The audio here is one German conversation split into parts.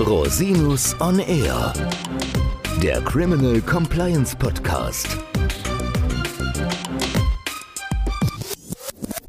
Rosinus on Air, der Criminal Compliance Podcast.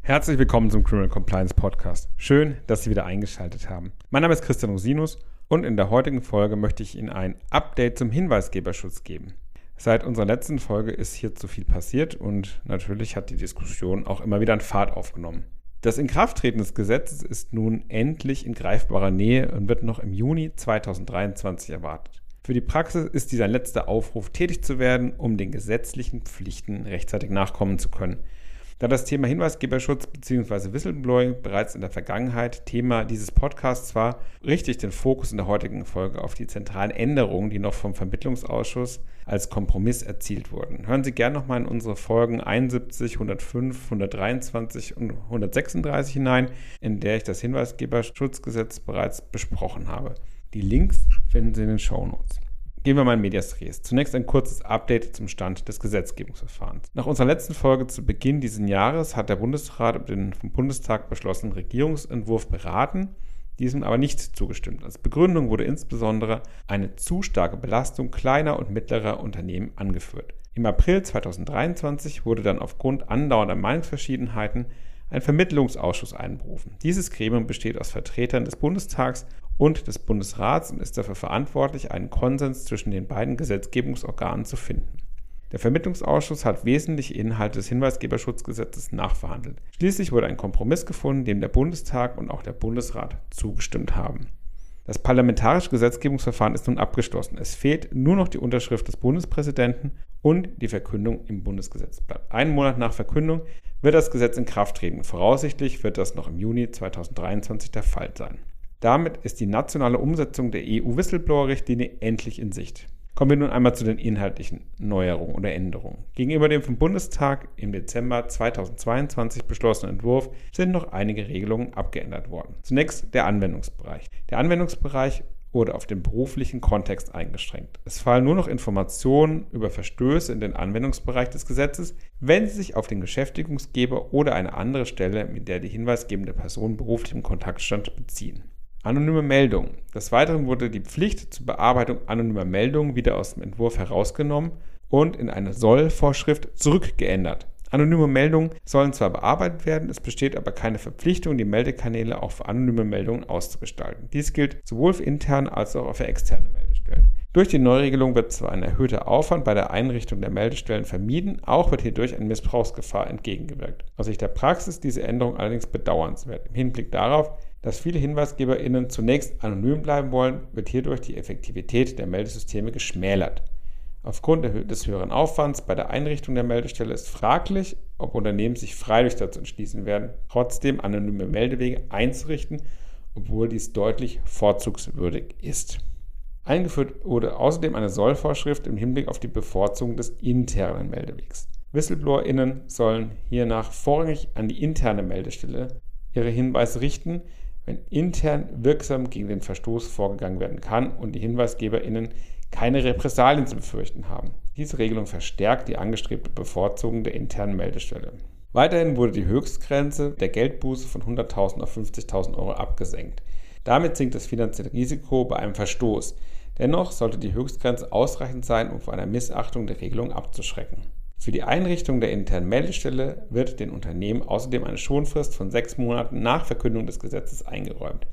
Herzlich willkommen zum Criminal Compliance Podcast. Schön, dass Sie wieder eingeschaltet haben. Mein Name ist Christian Rosinus und in der heutigen Folge möchte ich Ihnen ein Update zum Hinweisgeberschutz geben. Seit unserer letzten Folge ist hier zu viel passiert und natürlich hat die Diskussion auch immer wieder an Fahrt aufgenommen. Das Inkrafttreten des Gesetzes ist nun endlich in greifbarer Nähe und wird noch im Juni 2023 erwartet. Für die Praxis ist dies ein letzter Aufruf, tätig zu werden, um den gesetzlichen Pflichten rechtzeitig nachkommen zu können. Da das Thema Hinweisgeberschutz bzw. Whistleblowing bereits in der Vergangenheit Thema dieses Podcasts war, richte ich den Fokus in der heutigen Folge auf die zentralen Änderungen, die noch vom Vermittlungsausschuss als Kompromiss erzielt wurden. Hören Sie gerne nochmal in unsere Folgen 71, 105, 123 und 136 hinein, in der ich das Hinweisgeberschutzgesetz bereits besprochen habe. Die Links finden Sie in den Show Notes. Gehen wir mal in Medias Res. Zunächst ein kurzes Update zum Stand des Gesetzgebungsverfahrens. Nach unserer letzten Folge zu Beginn dieses Jahres hat der Bundesrat den vom Bundestag beschlossenen Regierungsentwurf beraten, diesem aber nicht zugestimmt. Als Begründung wurde insbesondere eine zu starke Belastung kleiner und mittlerer Unternehmen angeführt. Im April 2023 wurde dann aufgrund andauernder Meinungsverschiedenheiten ein Vermittlungsausschuss einberufen. Dieses Gremium besteht aus Vertretern des Bundestags und des Bundesrats und ist dafür verantwortlich, einen Konsens zwischen den beiden Gesetzgebungsorganen zu finden. Der Vermittlungsausschuss hat wesentliche Inhalte des Hinweisgeberschutzgesetzes nachverhandelt. Schließlich wurde ein Kompromiss gefunden, dem der Bundestag und auch der Bundesrat zugestimmt haben. Das parlamentarische Gesetzgebungsverfahren ist nun abgeschlossen. Es fehlt nur noch die Unterschrift des Bundespräsidenten und die Verkündung im Bundesgesetzblatt. Einen Monat nach Verkündung wird das Gesetz in Kraft treten. Voraussichtlich wird das noch im Juni 2023 der Fall sein. Damit ist die nationale Umsetzung der EU-Whistleblower-Richtlinie endlich in Sicht. Kommen wir nun einmal zu den inhaltlichen Neuerungen oder Änderungen. Gegenüber dem vom Bundestag im Dezember 2022 beschlossenen Entwurf sind noch einige Regelungen abgeändert worden. Zunächst der Anwendungsbereich. Der Anwendungsbereich wurde auf den beruflichen Kontext eingeschränkt. Es fallen nur noch Informationen über Verstöße in den Anwendungsbereich des Gesetzes, wenn sie sich auf den Beschäftigungsgeber oder eine andere Stelle, mit der die hinweisgebende Person beruflich im Kontakt stand, beziehen. Anonyme Meldungen. Des Weiteren wurde die Pflicht zur Bearbeitung anonymer Meldungen wieder aus dem Entwurf herausgenommen und in eine Soll-Vorschrift zurückgeändert. Anonyme Meldungen sollen zwar bearbeitet werden, es besteht aber keine Verpflichtung, die Meldekanäle auch für anonyme Meldungen auszugestalten. Dies gilt sowohl für interne als auch für externe Meldestellen. Durch die Neuregelung wird zwar ein erhöhter Aufwand bei der Einrichtung der Meldestellen vermieden, auch wird hierdurch eine Missbrauchsgefahr entgegengewirkt. Aus Sicht der Praxis diese Änderung allerdings bedauernswert. Im Hinblick darauf, dass viele HinweisgeberInnen zunächst anonym bleiben wollen, wird hierdurch die Effektivität der Meldesysteme geschmälert. Aufgrund des höheren Aufwands bei der Einrichtung der Meldestelle ist fraglich, ob Unternehmen sich freiwillig dazu entschließen werden, trotzdem anonyme Meldewege einzurichten, obwohl dies deutlich vorzugswürdig ist. Eingeführt wurde außerdem eine Sollvorschrift im Hinblick auf die Bevorzugung des internen Meldewegs. WhistleblowerInnen sollen hiernach vorrangig an die interne Meldestelle ihre Hinweise richten, wenn intern wirksam gegen den Verstoß vorgegangen werden kann und die HinweisgeberInnen keine Repressalien zu befürchten haben. Diese Regelung verstärkt die angestrebte Bevorzugung der internen Meldestelle. Weiterhin wurde die Höchstgrenze der Geldbuße von 100.000 auf 50.000 Euro abgesenkt. Damit sinkt das finanzielle Risiko bei einem Verstoß. Dennoch sollte die Höchstgrenze ausreichend sein, um vor einer Missachtung der Regelung abzuschrecken. Für die Einrichtung der internen Meldestelle wird den Unternehmen außerdem eine Schonfrist von sechs Monaten nach Verkündung des Gesetzes eingeräumt.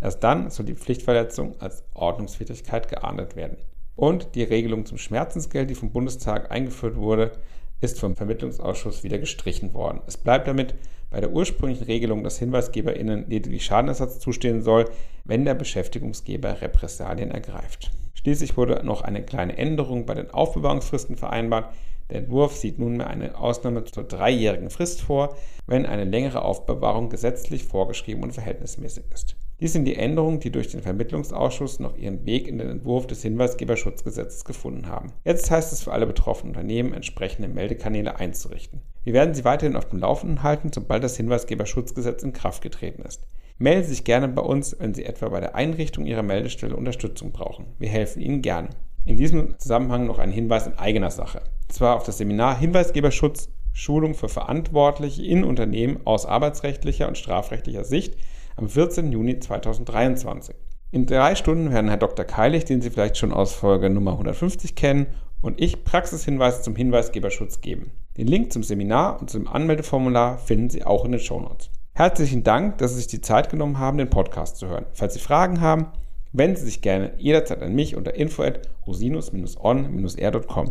Erst dann soll die Pflichtverletzung als Ordnungswidrigkeit geahndet werden. Und die Regelung zum Schmerzensgeld, die vom Bundestag eingeführt wurde, ist vom Vermittlungsausschuss wieder gestrichen worden. Es bleibt damit bei der ursprünglichen Regelung, dass HinweisgeberInnen lediglich Schadenersatz zustehen soll, wenn der Beschäftigungsgeber Repressalien ergreift. Schließlich wurde noch eine kleine Änderung bei den Aufbewahrungsfristen vereinbart. Der Entwurf sieht nunmehr eine Ausnahme zur dreijährigen Frist vor, wenn eine längere Aufbewahrung gesetzlich vorgeschrieben und verhältnismäßig ist. Dies sind die Änderungen, die durch den Vermittlungsausschuss noch ihren Weg in den Entwurf des Hinweisgeberschutzgesetzes gefunden haben. Jetzt heißt es für alle betroffenen Unternehmen, entsprechende Meldekanäle einzurichten. Wir werden Sie weiterhin auf dem Laufenden halten, sobald das Hinweisgeberschutzgesetz in Kraft getreten ist. Melden Sie sich gerne bei uns, wenn Sie etwa bei der Einrichtung Ihrer Meldestelle Unterstützung brauchen. Wir helfen Ihnen gerne. In diesem Zusammenhang noch ein Hinweis in eigener Sache. Zwar auf das Seminar Hinweisgeberschutz Schulung für Verantwortliche in Unternehmen aus arbeitsrechtlicher und strafrechtlicher Sicht am 14. Juni 2023. In drei Stunden werden Herr Dr. Keilig, den Sie vielleicht schon aus Folge Nummer 150 kennen, und ich Praxishinweise zum Hinweisgeberschutz geben. Den Link zum Seminar und zum Anmeldeformular finden Sie auch in den Shownotes. Herzlichen Dank, dass Sie sich die Zeit genommen haben, den Podcast zu hören. Falls Sie Fragen haben, wenden Sie sich gerne jederzeit an mich unter info at rosinus-on-r.com.